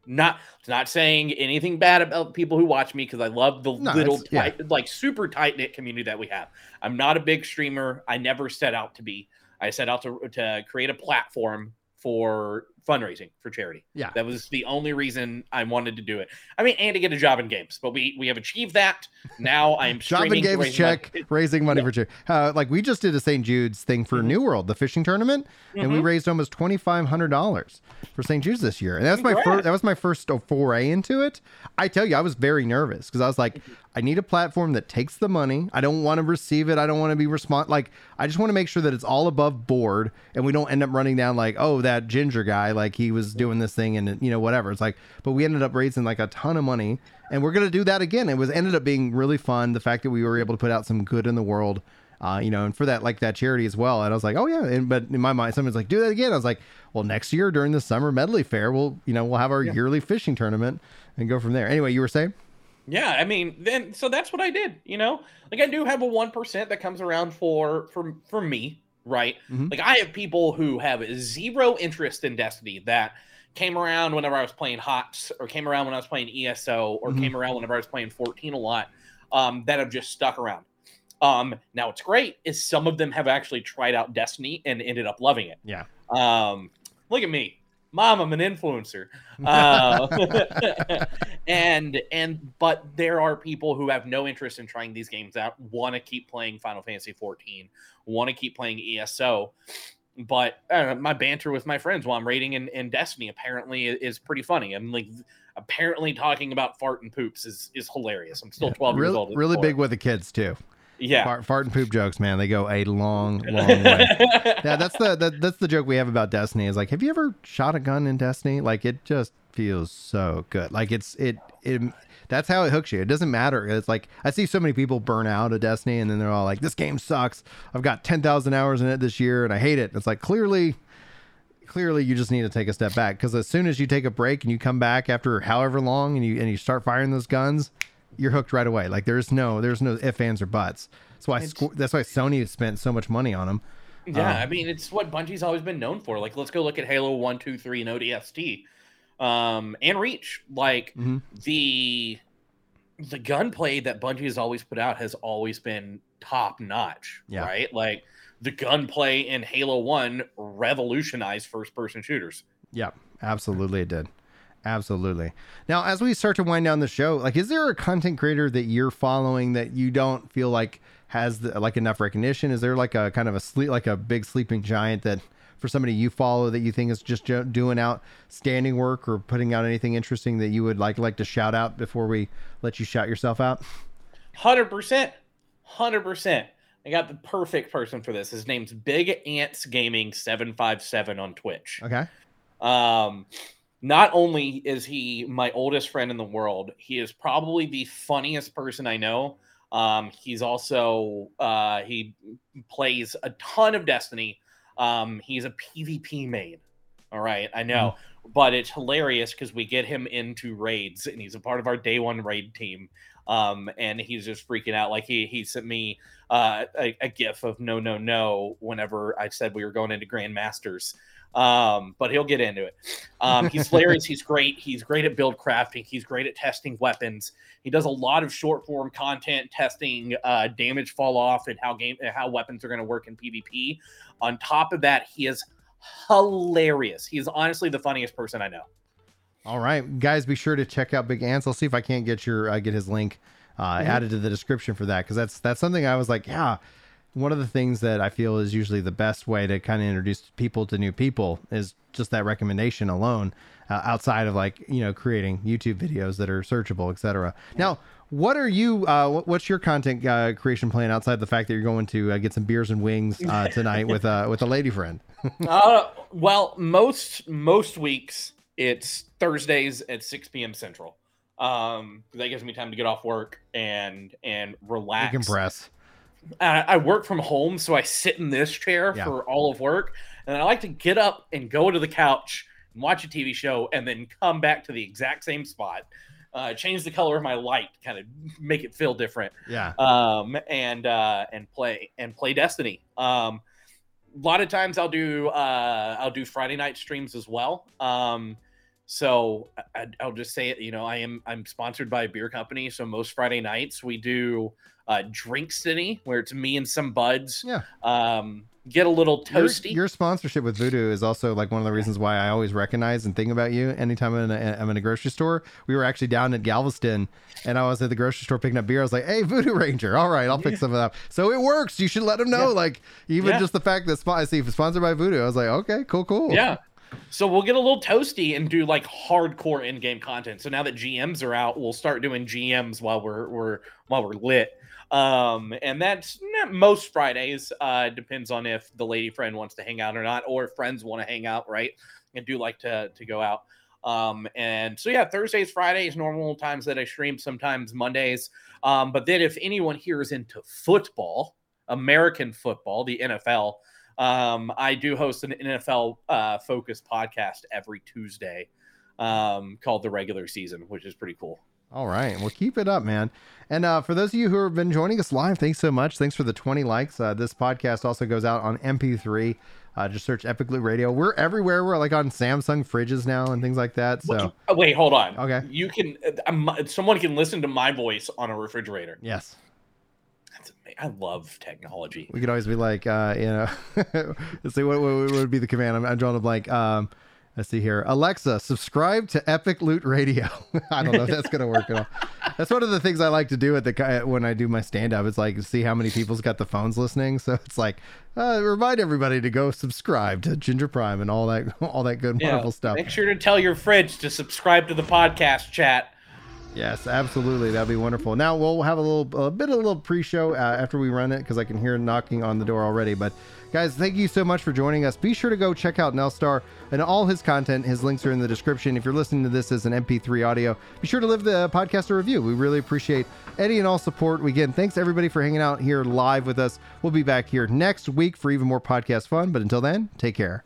S2: not not saying anything bad about people who watch me because I love the no, little tight, yeah. like super tight knit community that we have. I'm not a big streamer. I never set out to be. I set out to to create a platform for fundraising for charity.
S1: Yeah.
S2: That was the only reason I wanted to do it. I mean, and to get a job in games, but we we have achieved that. Now I'm
S1: Job in games check,
S2: money.
S1: raising money
S2: Yeah.
S1: for charity. Uh, like we just did a St. Jude's thing for
S2: Mhm.
S1: New World, the fishing tournament, and we
S2: Mhm.
S1: raised almost twenty five hundred dollars for St. Jude's this year. And that's my
S2: Congrats.
S1: first. That was my first foray into it. I tell you, I was very nervous because I was like, I need a platform that takes the money. I don't want to receive it. I don't want to be respond. Like I just want to make sure that it's all above board, and we don't end up running down like, oh, that ginger guy, like he was doing this thing, and you know whatever. It's like, but we ended up raising like a ton of money, and we're gonna do that again. It was ended up being really fun. The fact that we were able to put out some good in the world. Uh, you know, and for that, like that charity as well. And I was like, oh yeah. And but in my mind, someone's like, do that again. I was like, well, next year during the summer medley fair, we'll, you know, we'll have our
S2: Yeah.
S1: yearly fishing tournament and go from there. Anyway, you were saying?
S2: Yeah, I mean, then so that's what I did. You know, like I do have a one percent that comes around for for for me, right?
S1: Mhm.
S2: Like I have people who have zero interest in Destiny that came around whenever I was playing HOTS or came around when I was playing ESO or
S1: Mhm.
S2: came around whenever I was playing 14 a lot. Um, that have just stuck around. Um, now what's great is some of them have actually tried out Destiny and ended up loving it.
S1: Yeah.
S2: Um, look at me, mom. I'm an influencer. Uh, and and but there are people who have no interest in trying these games out, want to keep playing Final Fantasy 14, want to keep playing ESO. But uh, my banter with my friends while I'm raiding in, in Destiny apparently is pretty funny. I'm like apparently talking about fart and poops is is hilarious. I'm still 12 years
S1: really,
S2: old.
S1: really big with the kids too.
S2: Yeah.
S1: Fart, fart and poop jokes, man. They go a long, long way. yeah, that's the that, that's the joke we have about Destiny. Is like, have you ever shot a gun in Destiny? Like, it just feels so good. Like, it's it it. That's how it hooks you. It doesn't matter. It's like I see so many people burn out of Destiny, and then they're all like, "This game sucks. I've got ten thousand hours in it this year, and I hate it." It's like clearly, clearly, you just need to take a step back because as soon as you take a break and you come back after however long, and you and you start firing those guns, you're hooked right away. Like there's no there's no ifs, ands, or buts. That's why
S2: It's-
S1: Squ- that's why Sony has spent so much money on them.
S2: Yeah,
S1: Um,
S2: I mean it's what Bungie's always been known for. Like, let's go look at Halo One, Two, Three, and ODST, um, and Reach. Like
S1: Mhm.
S2: the the gunplay that Bungie has always put out has always been top notch.
S1: Yeah.
S2: Right, like the gunplay in Halo One revolutionized first person shooters.
S1: Yeah, absolutely it did. Absolutely. Now, as we start to wind down the show, like, is there a content creator that you're following that you don't feel like has the, like enough recognition? Is there like a kind of a sleep, like a big sleeping giant that for somebody you follow that you think is just doing outstanding work or putting out anything interesting that you would like like to shout out before we let you shout yourself out?
S2: Hundred percent, hundred percent. I got the perfect person for this. His name's Big Ants Gaming seven five seven on Twitch.
S1: Okay.
S2: Um, not only is he my oldest friend in the world, he is probably the funniest person I know. Um, he's also uh, he plays a ton of Destiny. Um, he's a PvP main. All right, I know, but it's hilarious because we get him into raids, and he's a part of our day one raid team. Um, and he's just freaking out. Like he he sent me uh, a, a gif of no no no whenever I said we were going into Grandmasters um, but he'll get into it. Um, he's hilarious. He's great. He's great at build crafting. He's great at testing weapons. He does a lot of short form content testing uh, damage fall off and how game how weapons are going to work in PvP. On top of that, he is hilarious. He is honestly the funniest person I know.
S1: All right, guys, be sure to check out Big Ants. I'll see if I can't get your uh, get his link uh,
S2: Mhm.
S1: added to the description for that because that's that's something I was like, yeah. One of the things that I feel is usually the best way to kind of introduce people to new people is just that recommendation alone, uh, outside of like you know creating YouTube videos that are searchable, etc. Now, what are you? Uh, what's your content uh, creation plan outside the fact that you're going to uh, get some beers and wings uh, tonight with uh, with a lady friend?
S2: uh, well, most most weeks it's Thursdays at 6 p.m. Central. Um, that gives me time to get off work and and relax.
S1: Decompress.
S2: I, I work from home, so I sit in this chair
S1: Yeah.
S2: for all of work, and I like to get up and go to the couch and watch a TV show, and then come back to the exact same spot. Uh, change the color of my light, kind of make it feel different
S1: Yeah.
S2: um, and uh, and play and play Destiny. Um, a lot of times I'll do uh, I'll do Friday night streams as well. Um, so I, I'll just say it. You know, I am I'm sponsored by a beer company, so most Friday nights we do uh, Drink City, where it's me and some buds.
S1: Yeah.
S2: Um, get a little toasty.
S1: your sponsorship with Voodoo is also like one of the reasons why I always recognize and think about you. Anytime I'm in a, I'm in a grocery store, we were actually down at Galveston, and I was at the grocery store picking up beer. I was like, "Hey, Voodoo Ranger, all right, I'll pick some up." So it works. You should let them know.
S2: Yeah.
S1: Like even
S2: Yeah.
S1: just the fact that spot I see sponsored by Voodoo, I was like, "Okay, cool, cool."
S2: yeah. So we'll get a little toasty and do like hardcore in-game content. So now that GMs are out, we'll start doing GMs while we're we're while we're lit. Um, and that's most Fridays. Uh, depends on if the lady friend wants to hang out or not, or if friends want to hang out, right? And do like to to go out. Um, and so yeah, Thursdays, Fridays, normal times that I stream, sometimes Mondays. Um, but then if anyone here is into football, American football, the NFL, um, I do host an NFL uh, focused podcast every Tuesday um, called The Regular Season, which is pretty cool.
S1: All right. Well, keep it up, man. And uh, for those of you who have been joining us live, thanks so much. Thanks for the 20 likes. Uh, this podcast also goes out on MP3. Uh, just search Epic Loot Radio. We're everywhere. We're like on Samsung fridges now and things like that. So,
S2: wait, hold on.
S1: Okay.
S2: You can, uh, someone can listen to my voice on a refrigerator.
S1: yes.
S2: I love technology.
S1: we could always be like, uh, you know, let's see what, what, would be the command. I'm, I'm drawing a blank. Um, let's see here. Alexa, subscribe to Epic Loot Radio. I don't know if that's going to work at all. That's one of the things I like to do at the when I do my stand up. It's like see how many people's got the phones listening. So it's like uh, remind everybody to go subscribe to Ginger Prime and all that all that good wonderful stuff.
S2: Make sure to tell your fridge to subscribe to the podcast chat.
S1: Yes, absolutely. That'd be wonderful. Now we'll have a little a bit of a little pre-show uh, after we run it because I can hear knocking on the door already. But guys, thank you so much for joining us. Be sure to go check out Nelstar and all his content. His links are in the description. If you're listening to this as an MP3 audio, be sure to leave the podcast a review. We really appreciate any and all support. Again, thanks everybody for hanging out here live with us. We'll be back here next week for even more podcast fun. But until then, take care.